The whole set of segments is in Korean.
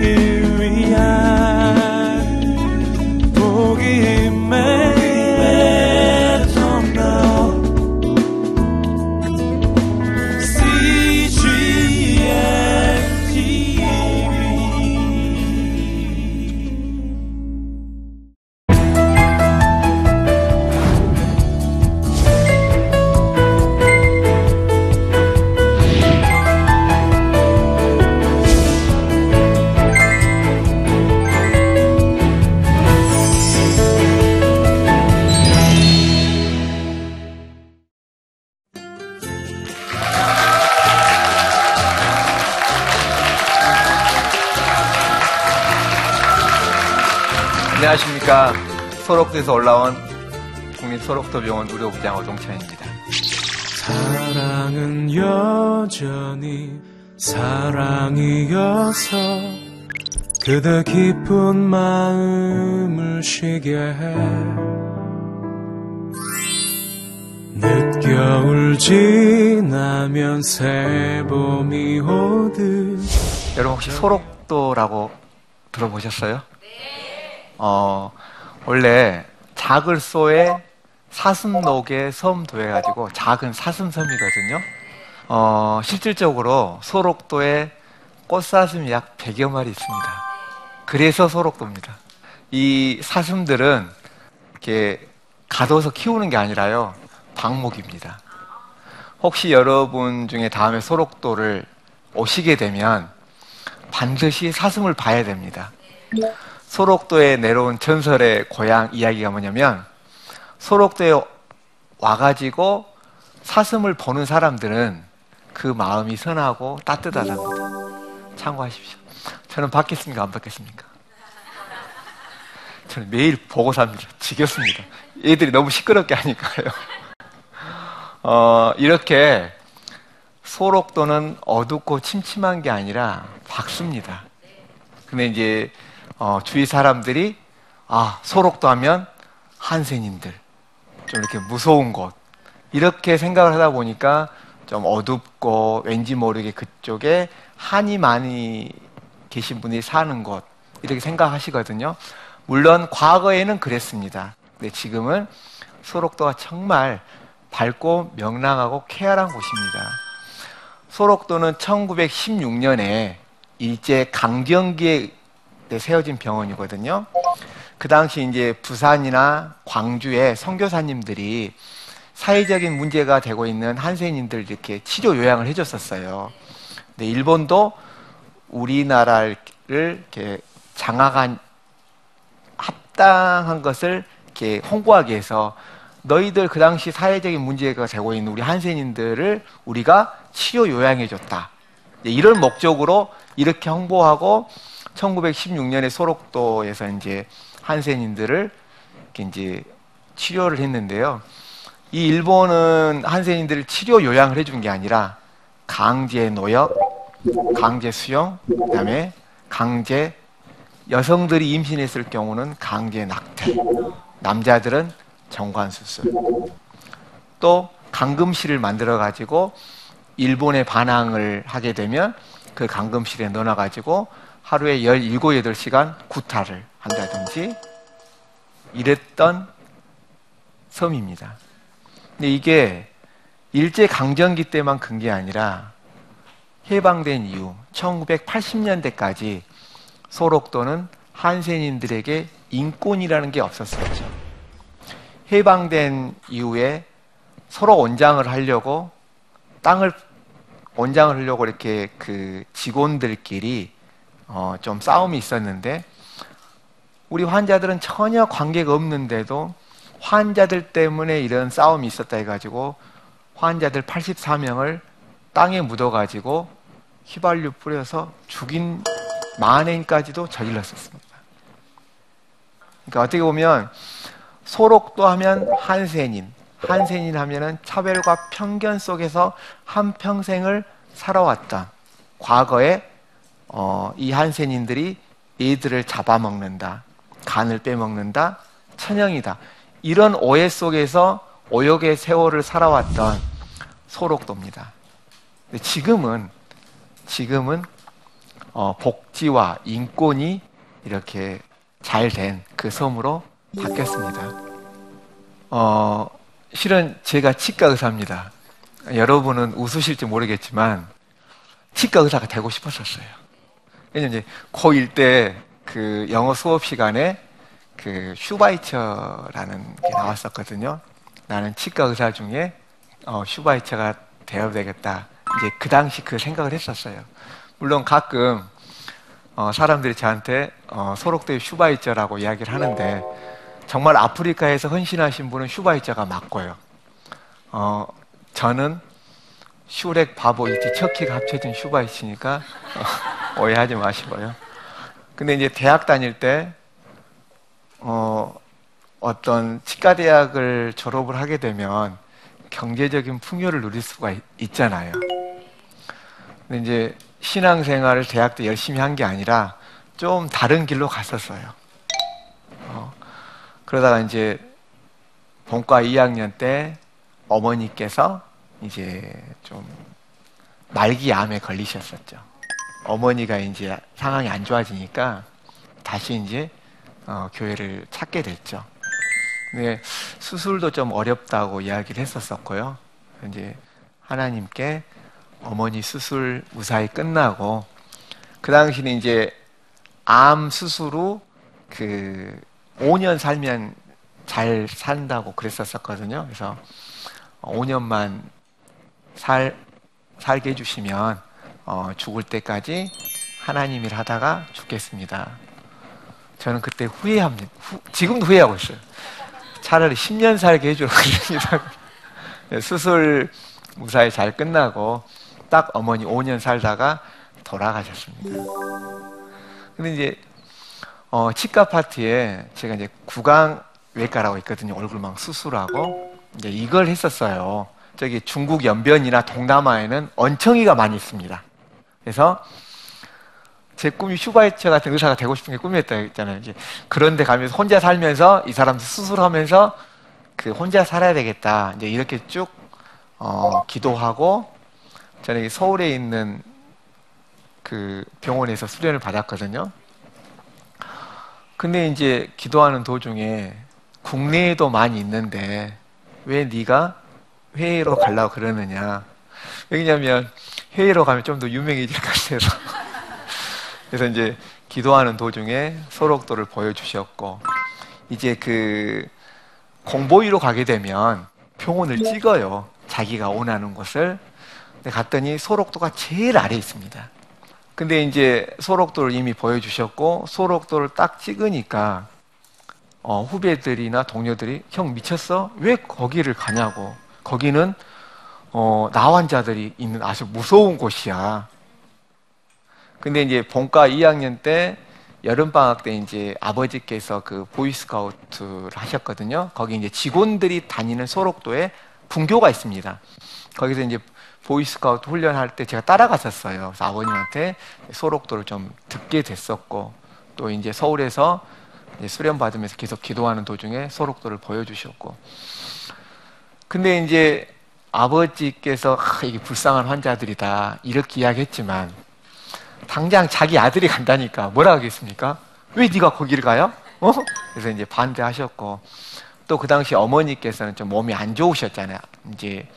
위 소록도에서 올라온 국립소록도병원 의료부장 어동찬입니다. 사랑은 여전히 사랑이어서 그대 깊은 마음을 쉬게 해 늦겨울 지나면 새봄이 오듯 여러분 혹시 소록도라고 들어보셨어요? 어, 원래 자글소에 사슴록에 섬 도 해가지고 작은 사슴섬이거든요. 어, 실질적으로 소록도에 꽃사슴이 약 100여 마리 있습니다. 그래서 소록도입니다. 이 사슴들은 이렇게 가둬서 키우는 게 아니라요, 방목입니다. 혹시 여러분 중에 다음에 소록도를 오시게 되면 반드시 사슴을 봐야 됩니다. 소록도에 내려온 전설의 고향 이야기가 뭐냐면 소록도에 와가지고 사슴을 보는 사람들은 그 마음이 선하고 따뜻하답니다. 참고하십시오. 저는 받겠습니까? 안 받겠습니까? 저는 매일 보고 삽니다. 지겹습니다. 애들이 너무 시끄럽게 하니까요. 어, 이렇게 소록도는 어둡고 침침한 게 아니라 밝습니다. 근데 이제 어, 주위 사람들이 아 소록도 하면 한센인들 좀 이렇게 무서운 곳 이렇게 생각을 하다 보니까 좀 어둡고 왠지 모르게 그쪽에 한이 많이 계신 분이 사는 곳 이렇게 생각하시거든요. 물론 과거에는 그랬습니다. 근데 지금은 소록도가 정말 밝고 명랑하고 쾌활한 곳입니다. 소록도는 1916년에 일제 강점기에 세워진 병원이거든요. 그 당시 이제 부산이나 광주에 선교사님들이 사회적인 문제가 되고 있는 한센인들 이렇게 치료 요양을 해줬었어요. 근데 일본도 우리나라를 이렇게 장악한 합당한 것을 이렇게 홍보하기 위해서 너희들 그 당시 사회적인 문제가 되고 있는 우리 한센인들을 우리가 치료 요양해줬다. 이런 목적으로 이렇게 홍보하고 1916년에 소록도에서 이제 한센인들을 이제 치료를 했는데요. 이 일본은 한센인들을 치료 요양을 해준 게 아니라 강제 노역, 강제 수용, 그다음에 강제 여성들이 임신했을 경우는 강제 낙태, 남자들은 정관 수술, 또 감금실을 만들어 가지고 일본에 반항을 하게 되면 그 감금실에 넣어 가지고 하루에 17, 8시간 구타를 한다든지 이랬던 섬입니다. 근데 이게 일제 강점기 때만 큰 게 아니라 해방된 이후 1980년대까지 소록도는 한센인들에게 인권이라는 게 없었었죠. 해방된 이후에 서로 원장을 하려고 땅을 원장을 하려고 이렇게 그 직원들끼리 어, 좀 싸움이 있었는데 우리 환자들은 전혀 관계가 없는데도 환자들 때문에 이런 싸움이 있었다 해가지고 환자들 84명을 땅에 묻어가지고 휘발유 뿌려서 죽인 만행까지도 저질렀었습니다. 그러니까 어떻게 보면 소록도 하면 한센인, 한센인 하면은 차별과 편견 속에서 한 평생을 살아왔다. 과거에 어, 이 한센인들이 이들을 잡아먹는다. 간을 빼먹는다. 천형이다. 이런 오해 속에서 오역의 세월을 살아왔던 소록도입니다. 지금은, 지금은 어, 복지와 인권이 이렇게 잘 된 그 섬으로 바뀌었습니다. 어, 실은 제가 치과 의사입니다. 여러분은 웃으실지 모르겠지만 치과 의사가 되고 싶었었어요. 왜냐면 이제 고1 때 그 영어 수업 시간에 그 슈바이처라는 게 나왔었거든요. 나는 치과 의사 중에 어, 슈바이처가 되어야 되겠다. 이제 그 당시 그 생각을 했었어요. 물론 가끔 어, 사람들이 저한테 어, 소록도의 슈바이처라고 이야기를 하는데 정말 아프리카에서 헌신하신 분은 슈바이처가 맞고요. 어, 저는 슈렉, 바보, 이티, 척키가 합쳐진 슈바이치니까 어, 오해하지 마시고요. 근데 이제 대학 다닐 때 어, 어떤 치과대학을 졸업을 하게 되면 경제적인 풍요를 누릴 수가 있, 잖아요 근데 이제 신앙생활을 대학 때 열심히 한 게 아니라 좀 다른 길로 갔었어요. 어, 그러다가 이제 본과 2학년 때 어머니께서 이제 좀 말기암에 걸리셨었죠. 어머니가 이제 상황이 안 좋아지니까 다시 이제 어, 교회를 찾게 됐죠. 근데 수술도 좀 어렵다고 이야기를 했었었고요. 이제 하나님께 어머니 수술 무사히 끝나고 그 당시는 이제 암 수술 후 그 5년 살면 잘 산다고 그랬었었거든요. 그래서 5년만 살 살게 해주시면 어, 죽을 때까지 하나님을 하다가 죽겠습니다. 저는 그때 후회합니다. 후, 지금도 후회하고 있어요. 차라리 10년 살게 해주라 그럽니다. 수술 무사히 잘 끝나고 딱 어머니 5년 살다가 돌아가셨습니다. 근데 이제 어, 치과 파트에 제가 이제 구강 외과라고 있거든요. 얼굴망 수술하고 이제 이걸 했었어요. 저기 중국 연변이나 동남아에는 언청이가 많이 있습니다. 그래서 제 꿈이 슈바이처 같은 의사가 되고 싶은 게 꿈이었다 했잖아요. 이제 그런데 가면서 혼자 살면서 이 사람도 수술하면서 그 혼자 살아야 되겠다. 이제 이렇게 쭉 어, 기도하고 저는 서울에 있는 그 병원에서 수련을 받았거든요. 근데 이제 기도하는 도중에 국내에도 많이 있는데 왜 네가 회의로 가려고 그러느냐? 왜냐면 회의로 가면 좀 더 유명해질 것 같아서. 그래서 이제 기도하는 도중에 소록도를 보여주셨고, 이제 그 공보위로 가게 되면 표본을 찍어요. 자기가 원하는 곳을. 근데 갔더니 소록도가 제일 아래에 있습니다. 근데 이제 소록도를 이미 보여주셨고, 소록도를 딱 찍으니까, 어, 후배들이나 동료들이, 형 미쳤어? 왜 거기를 가냐고. 거기는 어, 나환자들이 있는 아주 무서운 곳이야. 근데 이제 본과 2학년 때 여름 방학 때 이제 아버지께서 그 보이스카우트를 하셨거든요. 거기 이제 직원들이 다니는 소록도에 분교가 있습니다. 거기서 이제 보이스카우트 훈련할 때 제가 따라갔었어요. 그래서 아버님한테 소록도를 좀 듣게 됐었고 또 이제 서울에서 이제 수련 받으면서 계속 기도하는 도중에 소록도를 보여주셨고 근데 이제 아버지께서 아, 이게 불쌍한 환자들이다 이렇게 이야기했지만 당장 자기 아들이 간다니까 뭐라 하겠습니까? 왜 네가 거기를 가요? 어? 그래서 이제 반대하셨고 또 그 당시 어머니께서는 좀 몸이 안 좋으셨잖아요. 이제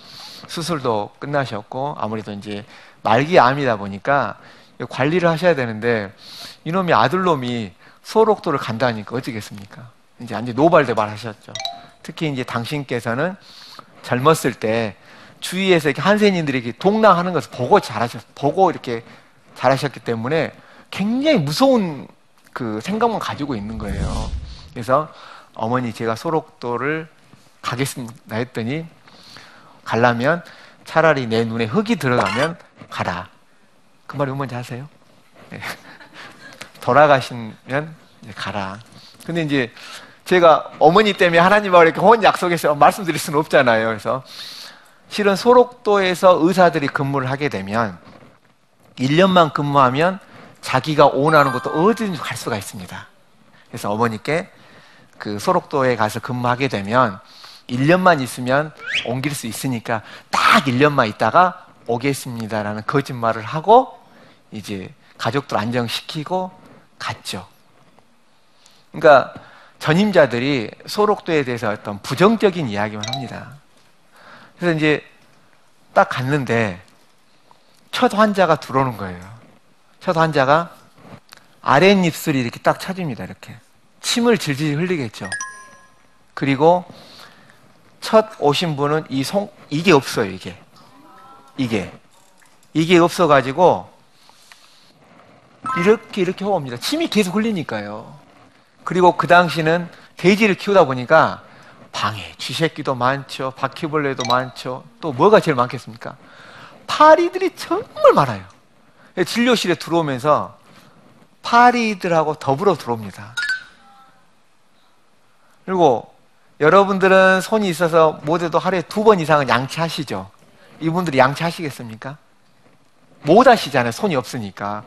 수술도 끝나셨고 아무래도 이제 말기 암이다 보니까 관리를 하셔야 되는데 이놈이 아들놈이 소록도를 간다니까 어쩌겠습니까? 이제 완전 노발대발 하셨죠. 특히 이제 당신께서는 젊었을 때 주위에서 이렇게 한세인들이 동랑하는 것을 보고 잘하셨, 보고 이렇게 잘하셨기 때문에 굉장히 무서운 그 생각만 가지고 있는 거예요. 그래서 어머니 제가 소록도를 가겠습니다 했더니 가려면 차라리 내 눈에 흙이 들어가면 가라. 그 말이 뭔지 아세요? 네. 돌아가시면 가라. 근데 이제 제가 어머니 때문에 하나님하고 이렇게 혼 약속해서 말씀드릴 수는 없잖아요. 그래서 실은 소록도에서 의사들이 근무를 하게 되면 1년만 근무하면 자기가 원하는 곳도 어디든지 갈 수가 있습니다. 그래서 어머니께 그 소록도에 가서 근무하게 되면 1년만 있으면 옮길 수 있으니까 딱 1년만 있다가 오겠습니다라는 거짓말을 하고 이제 가족들 안정시키고 갔죠. 그러니까 전임자들이 소록도에 대해서 어떤 부정적인 이야기만 합니다. 그래서 이제 딱 갔는데 첫 환자가 들어오는 거예요. 첫 환자가 아랫입술이 이렇게 딱 쳐집니다. 이렇게 침을 질질 흘리겠죠. 그리고 첫 오신 분은 이 송, 이게 없어요, 이게. 이게. 이게 없어가지고, 이렇게, 이렇게 호흡합니다. 침이 계속 흘리니까요. 그리고 그 당시는 돼지를 키우다 보니까 방에 쥐새끼도 많죠. 바퀴벌레도 많죠. 또 뭐가 제일 많겠습니까? 파리들이 정말 많아요. 진료실에 들어오면서 파리들하고 더불어 들어옵니다. 그리고 여러분들은 손이 있어서 모두도 하루에 두 번 이상은 양치하시죠? 이분들이 양치하시겠습니까? 못 하시잖아요. 손이 없으니까.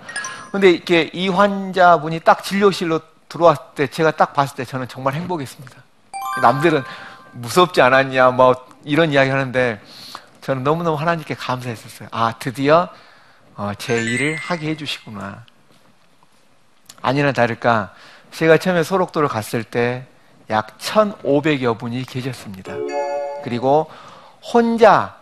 근데 이렇게 이 환자분이 딱 진료실로 들어왔을 때 제가 딱 봤을 때 저는 정말 행복했습니다. 남들은 무섭지 않았냐, 뭐 이런 이야기 하는데 저는 너무너무 하나님께 감사했었어요. 아, 드디어 어, 제 일을 하게 해주시구나. 아니나 다를까, 제가 처음에 소록도를 갔을 때 약 1,500여 분이 계셨습니다. 그리고 혼자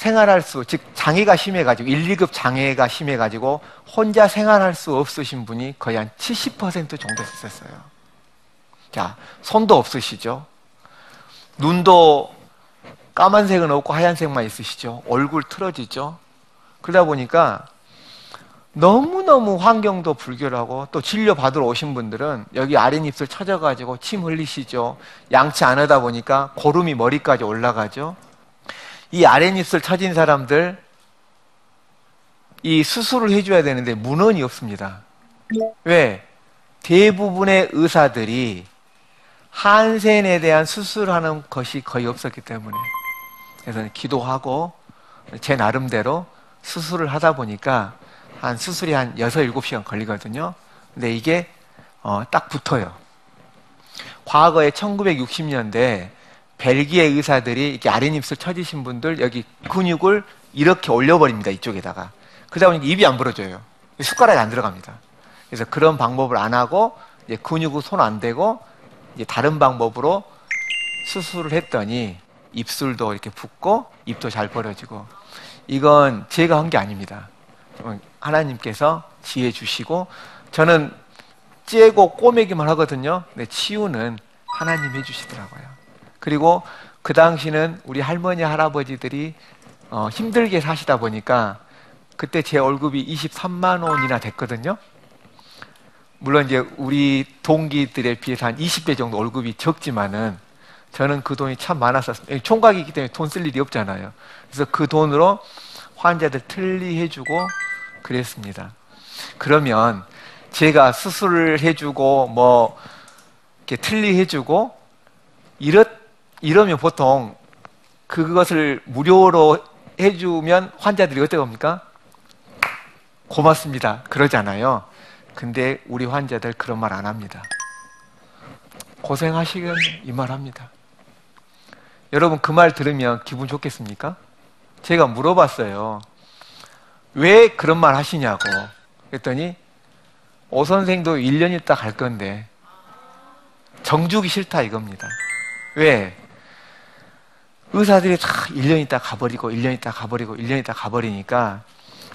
생활할 수, 즉 장애가 심해가지고 1, 2급 장애가 심해가지고 혼자 생활할 수 없으신 분이 거의 한 70% 정도 있었어요. 자, 손도 없으시죠? 눈도 까만색은 없고 하얀색만 있으시죠? 얼굴 틀어지죠? 그러다 보니까 너무너무 환경도 불결하고 또 진료 받으러 오신 분들은 여기 아랫입술 쳐져가지고 침 흘리시죠. 양치 안 하다 보니까 고름이 머리까지 올라가죠. 이 아랫입술 처진 사람들 이 수술을 해줘야 되는데 문헌이 없습니다. 왜? 대부분의 의사들이 한센에 대한 수술하는 것이 거의 없었기 때문에 그래서 기도하고 제 나름대로 수술을 하다 보니까 한 수술이 한 6, 7시간 걸리거든요. 근데 이게 어, 딱 붙어요. 과거에 1960년대 벨기에 의사들이 이렇게 아랫입술 처지신 분들 여기 근육을 이렇게 올려버립니다. 이쪽에다가. 그러다 보니까 입이 안 벌어져요. 숟가락이 안 들어갑니다. 그래서 그런 방법을 안 하고 이제 근육을 손안 대고 이제 다른 방법으로 수술을 했더니 입술도 이렇게 붓고 입도 잘 벌어지고 이건 제가 한 게 아닙니다. 하나님께서 지혜 주시고 저는 째고 꼬매기만 하거든요. 근데 치유는 하나님 해주시더라고요. 그리고 그 당시는 우리 할머니 할아버지들이 어, 힘들게 사시다 보니까 그때 제 월급이 23만 원이나 됐거든요. 물론 이제 우리 동기들에 비해서 한 20배 정도 월급이 적지만은 저는 그 돈이 참 많았었어요. 총각이기 때문에 돈 쓸 일이 없잖아요. 그래서 그 돈으로 환자들 틀리해주고 그랬습니다. 그러면 제가 수술을 해주고 뭐 이렇게 틀리해주고 이렇 이러면 보통 그것을 무료로 해주면 환자들이 어떻게 합니까? 고맙습니다. 그러잖아요. 근데 우리 환자들 그런 말 안 합니다. 고생하시겠네 이말 합니다. 여러분 그 말 들으면 기분 좋겠습니까? 제가 물어봤어요. 왜 그런 말 하시냐고. 그랬더니 오 선생도 1년 있다 갈 건데 정주기 싫다 이겁니다. 왜? 의사들이 다 1년 있다 가버리고 1년 있다 가버리고 1년 있다 가버리니까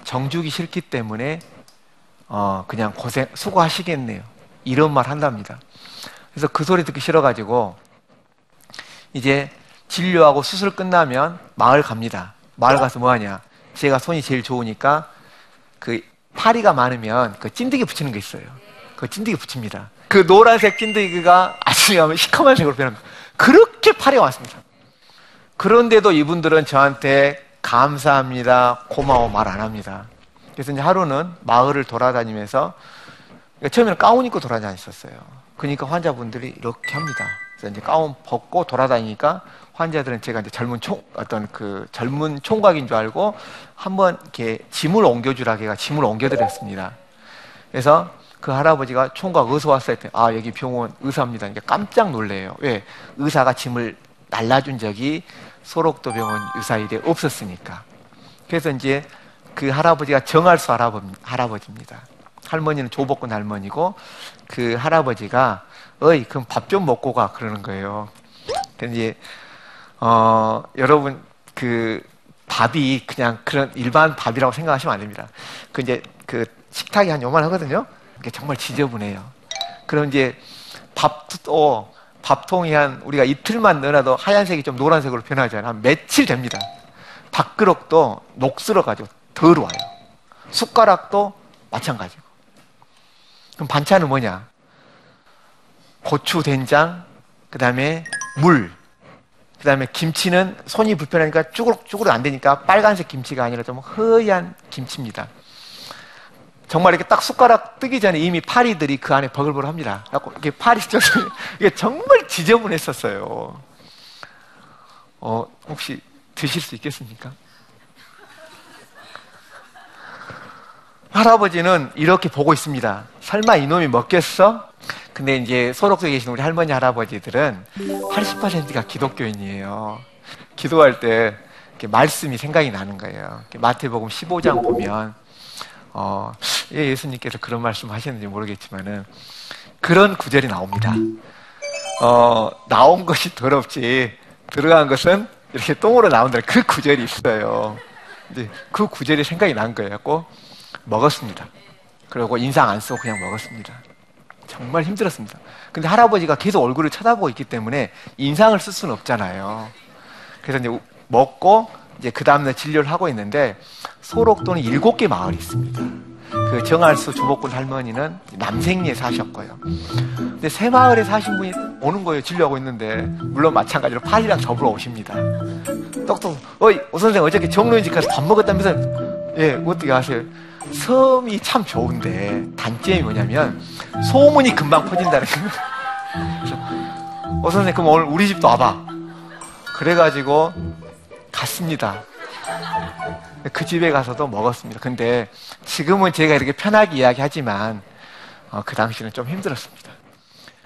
정주기 싫기 때문에 어 그냥 고생 수고하시겠네요. 이런 말 한답니다. 그래서 그 소리 듣기 싫어 가지고 이제 진료하고 수술 끝나면 마을 갑니다. 마을 가서 뭐 하냐? 제가 손이 제일 좋으니까 그 파리가 많으면 그 찐득이 붙이는 게 있어요. 그 찐득이 붙입니다. 그 노란색 찐득이가 아침에 하면 시커먼 색으로 변합니다. 그렇게 파리가 많습니다. 그런데도 이분들은 저한테 감사합니다, 고마워 말 안 합니다. 그래서 이제 하루는 마을을 돌아다니면서 그러니까 처음에는 가운 입고 돌아다녔었어요. 그러니까 환자분들이 이렇게 합니다. 그래서 이제 가운 벗고 돌아다니니까 환자들은 제가 이제 젊은 총 어떤 그 젊은 총각인 줄 알고 한번 이렇게 짐을 옮겨주라 걔가 짐을 옮겨드렸습니다. 그래서 그 할아버지가 총각 어디서 왔어요? 아 여기 병원 의사입니다. 그러니까 깜짝 놀래요. 왜 의사가 짐을 날라준 적이 소록도 병원 의사 일에 없었으니까. 그래서 이제 그 할아버지가 정할수 할아버, 할아버지 입니다. 할머니는 조복군 할머니고 그 할아버지가 어이 그럼 밥 좀 먹고 가 그러는 거예요. 근데 이제 어 여러분 그 밥이 그냥 그런 일반 밥이라고 생각하시면 안 됩니다. 그 이제 그 식탁이 한 요만하거든요. 정말 지저분해요. 그럼 이제 밥도 밥통이 한 우리가 이틀만 넣어놔도 하얀색이 좀 노란색으로 변하잖아요. 한 며칠 됩니다. 밥그릇도 녹슬어가지고 더러워요. 숟가락도 마찬가지고. 그럼 반찬은 뭐냐? 고추, 된장, 그 다음에 물, 그 다음에 김치는 손이 불편하니까 쭈그럭쭈그럭 안 되니까 빨간색 김치가 아니라 좀 허연 김치입니다. 정말 이렇게 딱 숟가락 뜨기 전에 이미 파리들이 그 안에 버글버글 합니다. 이게 파리 쪄서 이게 정말 지저분했었어요. 어, 혹시 드실 수 있겠습니까? 할아버지는 이렇게 보고 있습니다. 설마 이놈이 먹겠어? 근데 이제 소록에 계신 우리 할머니 할아버지들은 80%가 기독교인이에요. 기도할 때 말씀이 생각이 나는 거예요. 마태복음 15장 보면 어, 예, 예수님께서 그런 말씀 하셨는지 모르겠지만은 그런 구절이 나옵니다. 어, 나온 것이 더럽지 들어간 것은 이렇게 똥으로 나온다는 그 구절이 있어요. 근데 그 구절이 생각이 난 거예요. 꼭 먹었습니다. 그리고 인상 안 쓰고 그냥 먹었습니다. 정말 힘들었습니다. 근데 할아버지가 계속 얼굴을 쳐다보고 있기 때문에 인상을 쓸 수는 없잖아요. 그래서 이제 먹고 이제 그 다음날 진료를 하고 있는데 소록도는 일곱 개 마을이 있습니다. 그 정알수 주복군 할머니는 남생리에 사셨고요. 근데 새 마을에 사신 분이 오는 거예요. 진료하고 있는데 물론 마찬가지로 팔이랑 접으러 오십니다. 똑똑 어이 오 선생 어저께 정로인 집 가서 밥 먹었다면서 예 어떻게 아세요? 섬이 참 좋은데 단점이 뭐냐면 소문이 금방 퍼진다는 거예요. 오 선생 그럼 오늘 우리 집도 와봐. 그래가지고 갔습니다. 그 집에 가서도 먹었습니다. 근데 지금은 제가 이렇게 편하게 이야기하지만 어, 그 당시는 좀 힘들었습니다.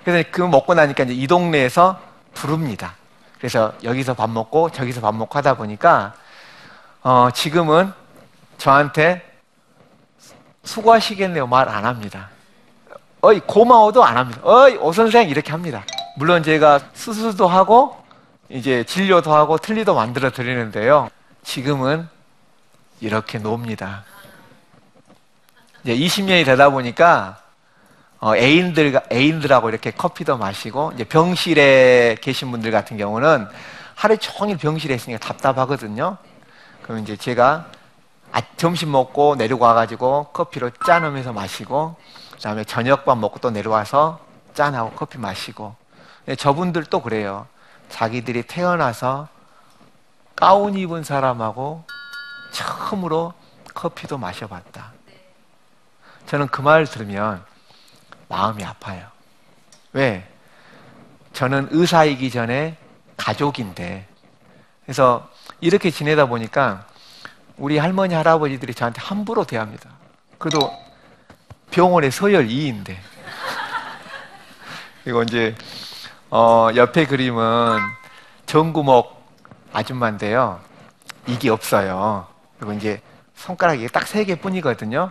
그래서 그 먹고 나니까 이제 이 동네에서 부릅니다. 그래서 여기서 밥 먹고 저기서 밥 먹고 하다 보니까 어, 지금은 저한테 수고하시겠네요 말 안 합니다. 어이 고마워도 안 합니다. 어이 오 선생 이렇게 합니다. 물론 제가 수술도 하고 이제 진료도 하고 틀니도 만들어 드리는데요. 지금은 이렇게 놉니다. 이제 20년이 되다 보니까 어, 애인들 애인들하고 이렇게 커피도 마시고 이제 병실에 계신 분들 같은 경우는 하루 종일 병실에 있으니까 답답하거든요. 그럼 이제 제가 아, 점심 먹고 내려와 가지고 커피로 짠하면서 마시고 그다음에 저녁밥 먹고 또 내려와서 짠하고 커피 마시고 네, 저분들도 그래요. 자기들이 태어나서 가운 입은 사람하고 처음으로 커피도 마셔봤다. 저는 그 말 들으면 마음이 아파요. 왜? 저는 의사이기 전에 가족인데. 그래서 이렇게 지내다 보니까 우리 할머니, 할아버지들이 저한테 함부로 대합니다. 그래도 병원의 서열 2인데. 그리고 이제, 어, 옆에 그림은 정구목 아줌마인데요. 이게 없어요. 그리고 이제 손가락이 딱 세 개 뿐이거든요.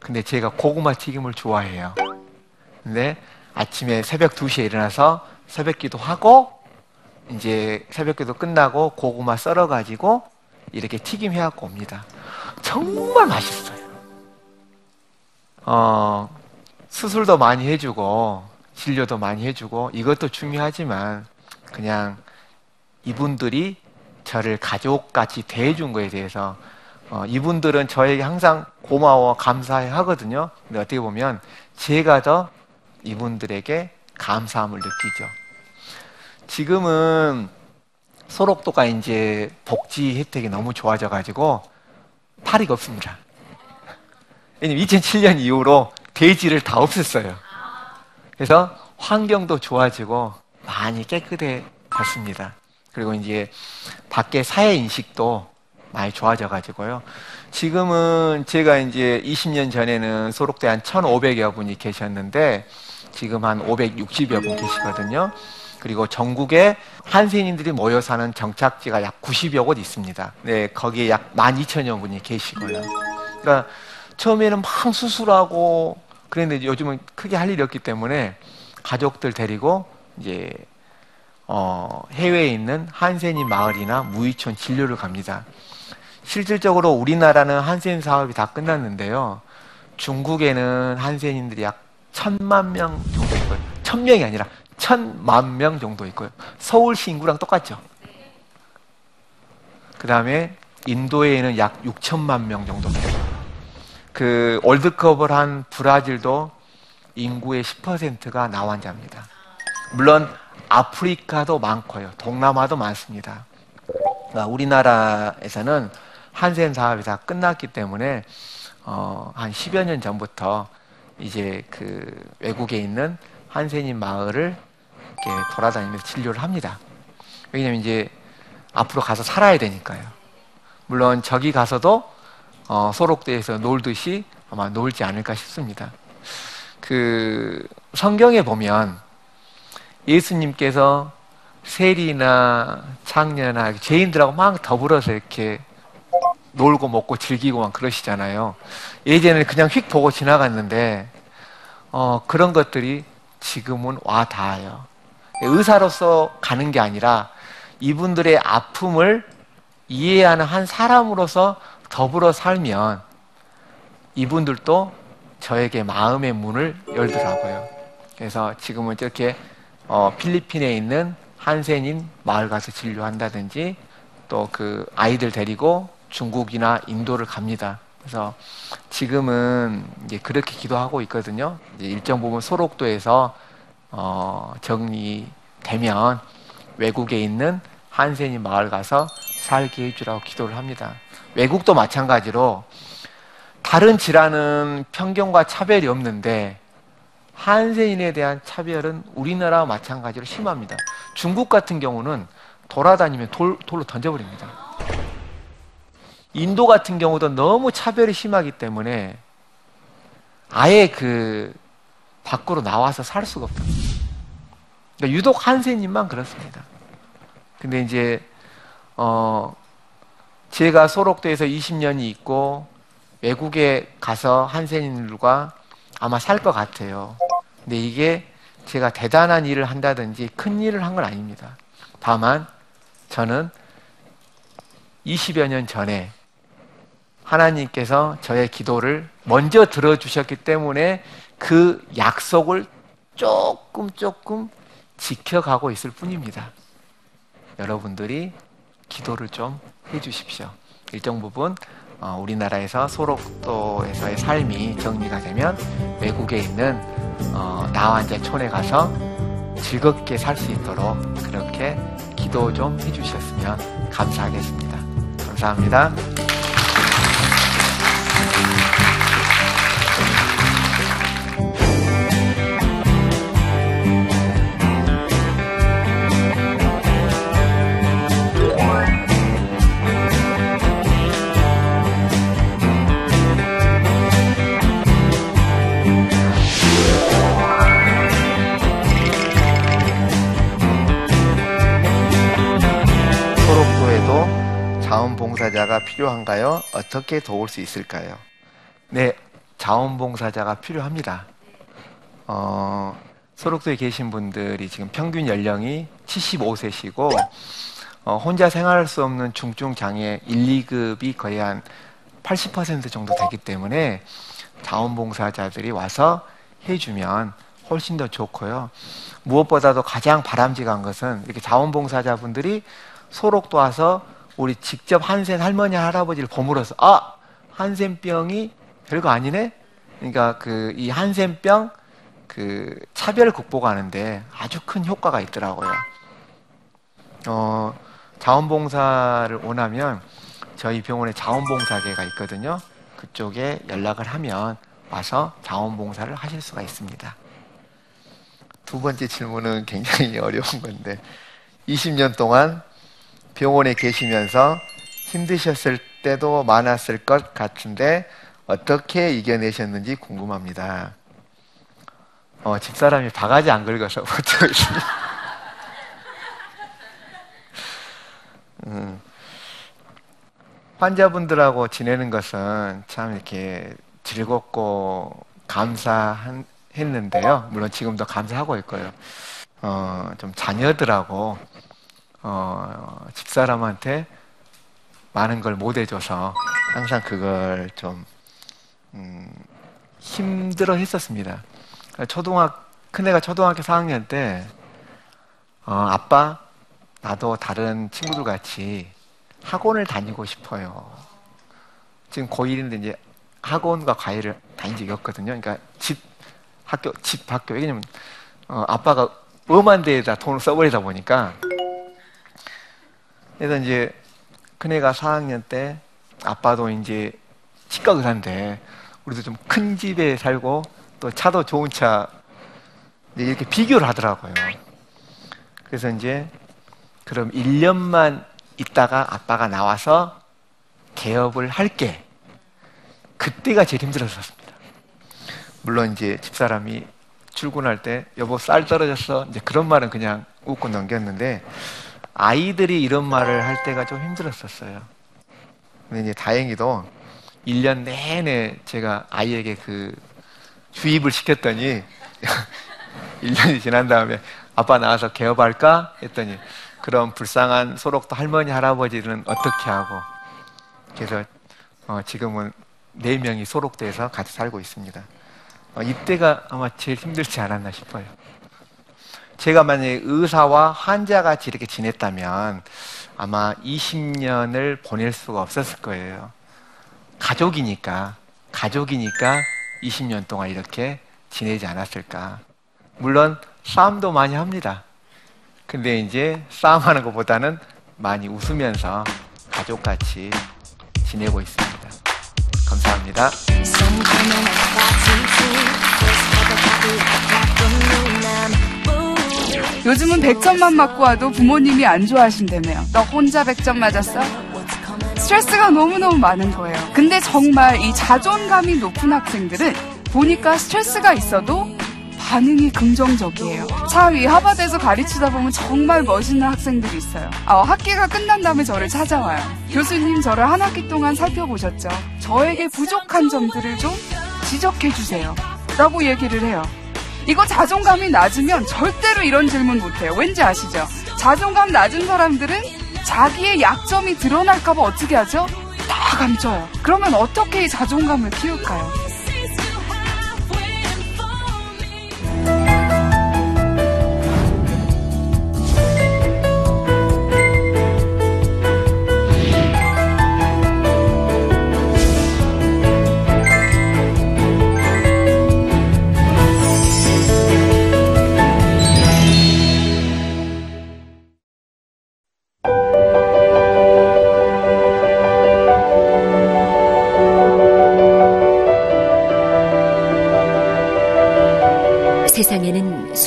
근데 제가 고구마 튀김을 좋아해요. 근데 아침에 새벽 2시에 일어나서 새벽 기도 하고, 이제 새벽 기도 끝나고 고구마 썰어 가지고 이렇게 튀김 해 갖고 옵니다. 정말 맛있어요. 어, 수술도 많이 해주고, 진료도 많이 해주고, 이것도 중요하지만, 그냥 이분들이 저를 가족같이 대해준 거에 대해서, 어, 이분들은 저에게 항상 고마워, 감사해 하거든요. 근데 어떻게 보면 제가 더 이분들에게 감사함을 느끼죠. 지금은 소록도가 이제 복지 혜택이 너무 좋아져 가지고 파리가 없습니다. 왜냐면 2007년 이후로 돼지를 다 없앴어요. 그래서 환경도 좋아지고 많이 깨끗해졌습니다. 그리고 이제 밖에 사회 인식도 많이 좋아져 가지고요. 지금은 제가 이제 20년 전에는 소록대 한 1,500여 분이 계셨는데 지금 한 560여 분 계시거든요. 그리고 전국에 한센인들이 모여 사는 정착지가 약 90여 곳 있습니다. 네, 거기에 약 12,000여 분이 계시고요. 그러니까 처음에는 막 수술하고 그랬는데 요즘은 크게 할 일이 없기 때문에 가족들 데리고 이제 어, 해외에 있는 한센인 마을이나 무이촌 진료를 갑니다. 실질적으로 우리나라는 한센 사업이 다 끝났는데요. 중국에는 한센인들이 약 천만 명 정도 있고요. 천 명이 아니라 천만 명 정도 있고요. 서울시 인구랑 똑같죠. 그 다음에 인도에는 약 6천만 명 정도 돼요. 그 월드컵을 한 브라질도 인구의 10%가 나환자입니다. 물론 아프리카도 많고요. 동남아도 많습니다. 그러니까 우리나라에서는 한센 사업이 다 끝났기 때문에 어, 한 10여 년 전부터 이제 그 외국에 있는 한센인 마을을 이렇게 돌아다니면서 진료를 합니다. 왜냐면 이제 앞으로 가서 살아야 되니까요. 물론 저기 가서도 어, 소록대에서 놀듯이 아마 놀지 않을까 싶습니다. 그 성경에 보면 예수님께서 세리나 창녀나 죄인들하고 막 더불어서 이렇게 놀고 먹고 즐기고 막 그러시잖아요. 예전에는 그냥 휙 보고 지나갔는데 어, 그런 것들이 지금은 와 닿아요. 의사로서 가는 게 아니라 이분들의 아픔을 이해하는 한 사람으로서 더불어 살면 이분들도 저에게 마음의 문을 열더라고요. 그래서 지금은 이렇게 어, 필리핀에 있는 한센인 마을 가서 진료한다든지 또 그 아이들 데리고 중국이나 인도를 갑니다. 그래서 지금은 이제 그렇게 기도하고 있거든요. 일정 부분 소록도에서 어, 정리되면 외국에 있는 한센인 마을 가서 살게 해주라고 기도를 합니다. 외국도 마찬가지로 다른 질환은 편견과 차별이 없는데 한세인에 대한 차별은 우리나라와 마찬가지로 심합니다. 중국 같은 경우는 돌아다니면 돌, 돌로 던져버립니다. 인도 같은 경우도 너무 차별이 심하기 때문에 아예 그 밖으로 나와서 살 수가 없다. 그러니까 유독 한세님만 그렇습니다. 근데 이제 어 제가 소록도에서 20년이 있고 외국에 가서 한센인들과 아마 살 것 같아요. 근데 이게 제가 대단한 일을 한다든지 큰 일을 한 건 아닙니다. 다만 저는 20여 년 전에 하나님께서 저의 기도를 먼저 들어주셨기 때문에 그 약속을 조금 조금 지켜가고 있을 뿐입니다. 여러분들이 기도를 좀 해주십시오. 일정 부분 어, 우리나라에서 소록도에서의 삶이 정리가 되면 외국에 있는 어, 나환자 촌에 가서 즐겁게 살 수 있도록 그렇게 기도 좀 해주셨으면 감사하겠습니다. 감사합니다. 자원봉사자가 필요한가요? 어떻게 도울 수 있을까요? 네, 자원봉사자가 필요합니다. 어, 소록도에 계신 분들이 지금 평균 연령이 75세시고 어, 혼자 생활할 수 없는 중증 장애 1, 2급이 거의 한 80% 정도 되기 때문에 자원봉사자들이 와서 해주면 훨씬 더 좋고요. 무엇보다도 가장 바람직한 것은 이렇게 자원봉사자분들이 소록도 와서 우리 직접 한센 할머니 할아버지를 보물어서 아 한센병이 별거 아니네. 그러니까 그 이 한센병 그 차별 극복하는데 아주 큰 효과가 있더라고요. 어 자원봉사를 원하면 저희 병원에 자원봉사계가 있거든요. 그쪽에 연락을 하면 와서 자원봉사를 하실 수가 있습니다. 두 번째 질문은 굉장히 어려운 건데 20년 동안 병원에 계시면서 힘드셨을 때도 많았을 것 같은데 어떻게 이겨내셨는지 궁금합니다. 어, 집사람이 바가지 안 긁어서 어쩌겠습니다. 음. 환자분들하고 지내는 것은 참 이렇게 즐겁고 감사했는데요. 물론 지금도 감사하고 있고요. 어, 좀 자녀들하고 어, 집사람한테 많은 걸 못 해줘서 항상 그걸 좀 음, 힘들어 했었습니다. 초등학 큰애가 초등학교 4학년 때 어, 아빠 나도 다른 친구들 같이 학원을 다니고 싶어요. 지금 고1인데 이제 학원과 과외를 다닌 적이 없거든요. 그러니까 집 학교 집 학교 왜냐면 어, 아빠가 엄한 데에다 돈을 써버리다 보니까 그래서 이제 큰애가 4학년 때 아빠도 이제 치과 의사인데 우리도 좀 큰 집에 살고 또 차도 좋은 차 이렇게 비교를 하더라고요. 그래서 이제 그럼 1년만 있다가 아빠가 나와서 개업을 할게. 그때가 제일 힘들었었습니다. 물론 이제 집사람이 출근할 때 여보 쌀 떨어졌어. 이제 그런 말은 그냥 웃고 넘겼는데 아이들이 이런 말을 할 때가 좀 힘들었었어요. 근데 이제 다행히도 1년 내내 제가 아이에게 그 주입을 시켰더니 1년이 지난 다음에 아빠 나와서 개업할까? 했더니 그런 불쌍한 소록도 할머니, 할아버지는 어떻게 하고 그래서 어, 지금은 네 명이 소록돼서 같이 살고 있습니다. 어, 이때가 아마 제일 힘들지 않았나 싶어요. 제가 만약에 의사와 환자 같이 이렇게 지냈다면 아마 20년을 보낼 수가 없었을 거예요. 가족이니까, 가족이니까 20년 동안 이렇게 지내지 않았을까. 물론 싸움도 많이 합니다. 근데 이제 싸움하는 것보다는 많이 웃으면서 가족같이 지내고 있습니다. 감사합니다. 요즘은 100점만 맞고 와도 부모님이 안 좋아하신다며요. 너 혼자 100점 맞았어? 스트레스가 너무너무 많은 거예요. 근데 정말 이 자존감이 높은 학생들은 보니까 스트레스가 있어도 반응이 긍정적이에요. 차위 하버드에서 가르치다 보면 정말 멋있는 학생들이 있어요. 어, 학기가 끝난 다음에 저를 찾아와요. 교수님 저를 한 학기 동안 살펴보셨죠? 저에게 부족한 점들을 좀 지적해 주세요. 라고 얘기를 해요. 이거 자존감이 낮으면 절대로 이런 질문 못해요. 왠지 아시죠? 자존감 낮은 사람들은 자기의 약점이 드러날까봐 어떻게 하죠? 다 감춰요. 그러면 어떻게 이 자존감을 키울까요?